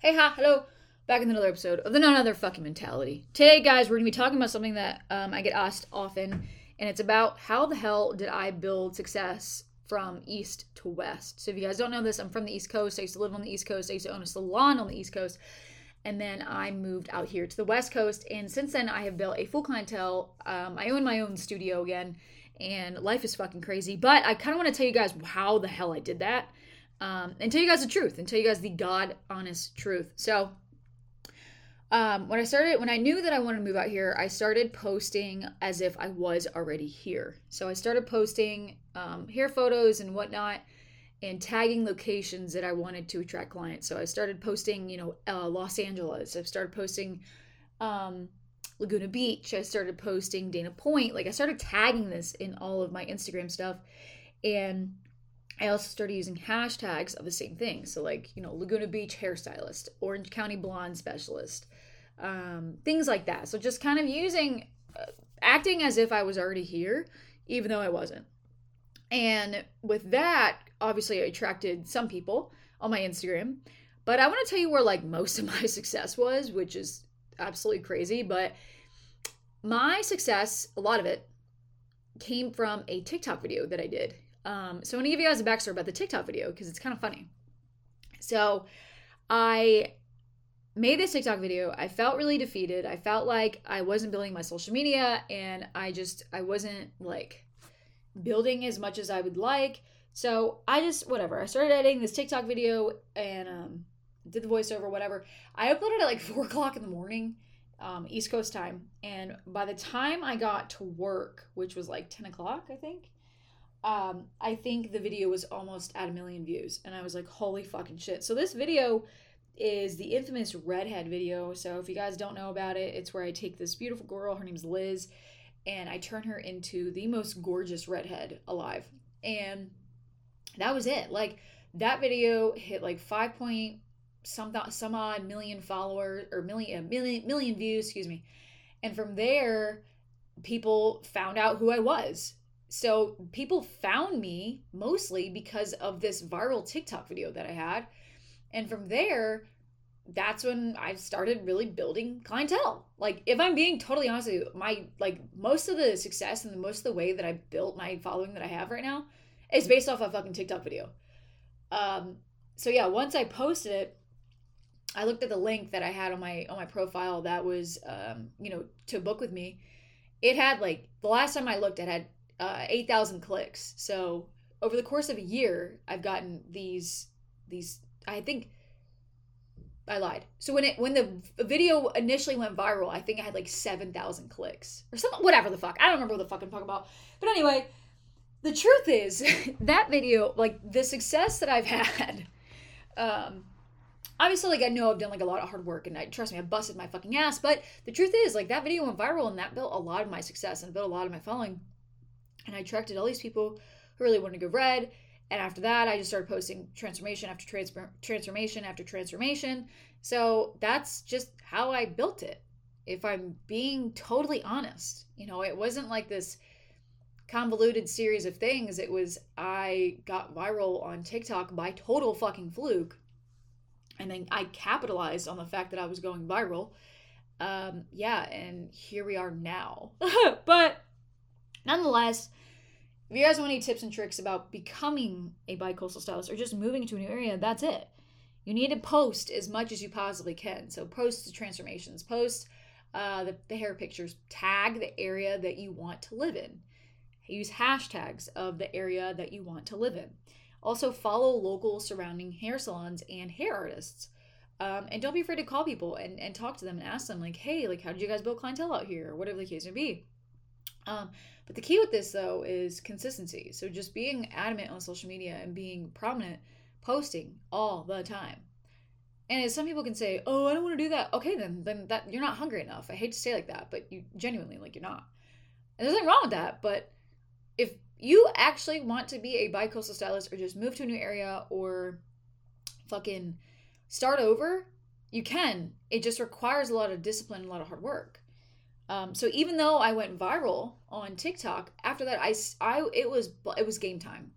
Hey, ha, hello. Back in another episode of the None Other Fucking Mentality. Today, guys, we're to be talking about something that um, I get asked often, and it's about how the hell did I build success from east to west. So, if you guys don't know this, I'm from the East Coast. I used to live on the East Coast. I used to own a salon on the East Coast. And then I moved out here to the West Coast. And since then, I have built a full clientele. Um, I own my own studio again, and life is fucking crazy. But I kind of want to tell you guys how the hell I did that um, and tell you guys the truth and tell you guys the God honest truth. So, um, when I started, when I knew that I wanted to move out here, I started posting as if I was already here. So I started posting um, hair photos and whatnot, and tagging locations that I wanted to attract clients. So I started posting, you know, uh, Los Angeles. I started posting um, Laguna Beach. I started posting Dana Point. Like I started tagging this in all of my Instagram stuff, and I also started using hashtags of the same thing. So, like, you know, Laguna Beach hairstylist, Orange County blonde specialist, um, things like that. So, just kind of using, uh, acting as if I was already here, even though I wasn't. And with that, obviously, I attracted some people on my Instagram. But I want to tell you where, like, most of my success was, which is absolutely crazy. But my success, a lot of it, came from a TikTok video that I did um, so I'm gonna give you guys a backstory about the TikTok video because it's kind of funny. So I made this TikTok video. I felt really defeated. I felt like I wasn't building my social media and I just I wasn't like building as much as I would like. So I just whatever. I started editing this TikTok video and um did the voiceover, whatever. I uploaded at like four o'clock in the morning, um, East Coast time. And by the time I got to work, which was like 10 o'clock, I think, um, I think the video was almost at a million views. And I was like, holy fucking shit. So this video is the infamous redhead video. So if you guys don't know about it, it's where I take this beautiful girl, her name's Liz, and I turn her into the most gorgeous redhead alive. And that was it. Like that video hit like five point some some odd million followers or million million million views, excuse me. And from there, people found out who I was so people found me mostly because of this viral TikTok video that I had. And from there, that's when I started really building clientele. Like if I'm being totally honest with you, my like most of the success and the most of the way that I built my following that I have right now is based off a fucking TikTok video. Um so yeah, once I posted it, I looked at the link that I had on my on my profile that was um, you know, to book with me. It had like the last time I looked it had uh, 8,000 clicks. So over the course of a year, I've gotten these these. I think I lied. So when it when the video initially went viral, I think I had like 7,000 clicks or something. Whatever the fuck. I don't remember what the fuck I'm talking about. But anyway, the truth is that video, like the success that I've had. Um, obviously like i know i've done like a lot of hard work and i trust me i busted my fucking ass but the truth is like that video went viral and that built a lot of my success and built a lot of my following and I attracted all these people who really wanted to go red. And after that, I just started posting transformation after trans- transformation after transformation. So that's just how I built it. If I'm being totally honest, you know, it wasn't like this convoluted series of things. It was I got viral on TikTok by total fucking fluke. And then I capitalized on the fact that I was going viral. Um, yeah, and here we are now. but nonetheless, if you guys want any tips and tricks about becoming a bi-coastal stylist or just moving to a new area, that's it. You need to post as much as you possibly can. So post the transformations, post uh, the, the hair pictures, tag the area that you want to live in. Use hashtags of the area that you want to live in. Also follow local surrounding hair salons and hair artists. Um, and don't be afraid to call people and, and talk to them and ask them like, hey, like how did you guys build clientele out here? Or whatever the case may be. Um, but the key with this though is consistency. So just being adamant on social media and being prominent, posting all the time. And some people can say, "Oh, I don't want to do that." Okay, then then that you're not hungry enough. I hate to say like that, but you genuinely like you're not. And there's nothing wrong with that, but if you actually want to be a bi-coastal stylist or just move to a new area or fucking start over, you can. It just requires a lot of discipline and a lot of hard work. Um, so even though I went viral on TikTok, after that I, I it was it was game time.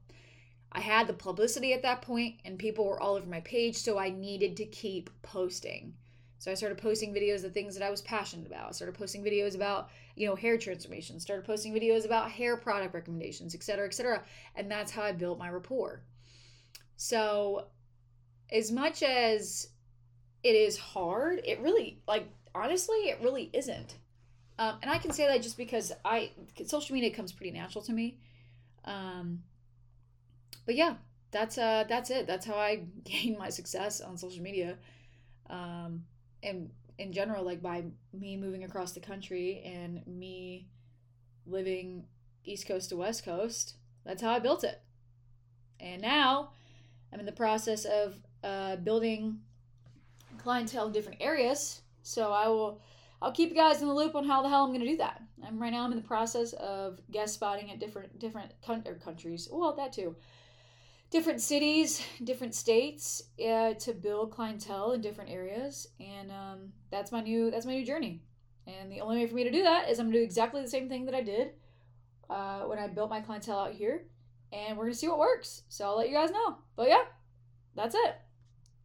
I had the publicity at that point and people were all over my page, so I needed to keep posting. So I started posting videos of things that I was passionate about. I started posting videos about, you know, hair transformation, started posting videos about hair product recommendations, et cetera, et cetera. And that's how I built my rapport. So as much as it is hard, it really, like, honestly, it really isn't. Um, and I can say that just because I, social media comes pretty natural to me. Um, but yeah, that's uh that's it. That's how I gained my success on social media. Um, and in general, like by me moving across the country and me living East Coast to West Coast, that's how I built it. And now I'm in the process of uh, building clientele in different areas. So I will I'll keep you guys in the loop on how the hell I'm going to do that. I'm right now I'm in the process of guest spotting at different different con- countries. Well, that too different cities, different states uh, to build clientele in different areas, and um, that's my new that's my new journey. And the only way for me to do that is I'm gonna do exactly the same thing that I did uh, when I built my clientele out here, and we're gonna see what works. So I'll let you guys know. But yeah, that's it.